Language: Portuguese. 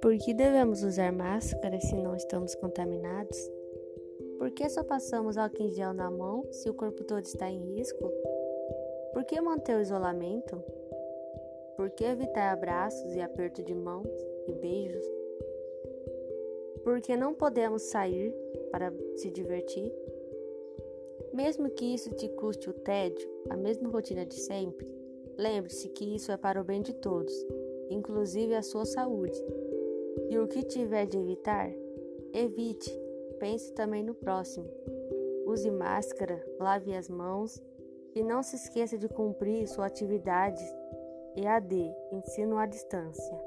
Por que devemos usar máscara se não estamos contaminados? Por que só passamos álcool em gel na mão se o corpo todo está em risco? Por que manter o isolamento? Por que evitar abraços e aperto de mãos e beijos? Por que não podemos sair para se divertir? Mesmo que isso te custe o tédio, a mesma rotina de sempre, lembre-se que isso é para o bem de todos, inclusive a sua saúde. E o que tiver de evitar, evite. Pense também no próximo. Use máscara, lave as mãos e não se esqueça de cumprir sua atividade EAD, ensino à distância.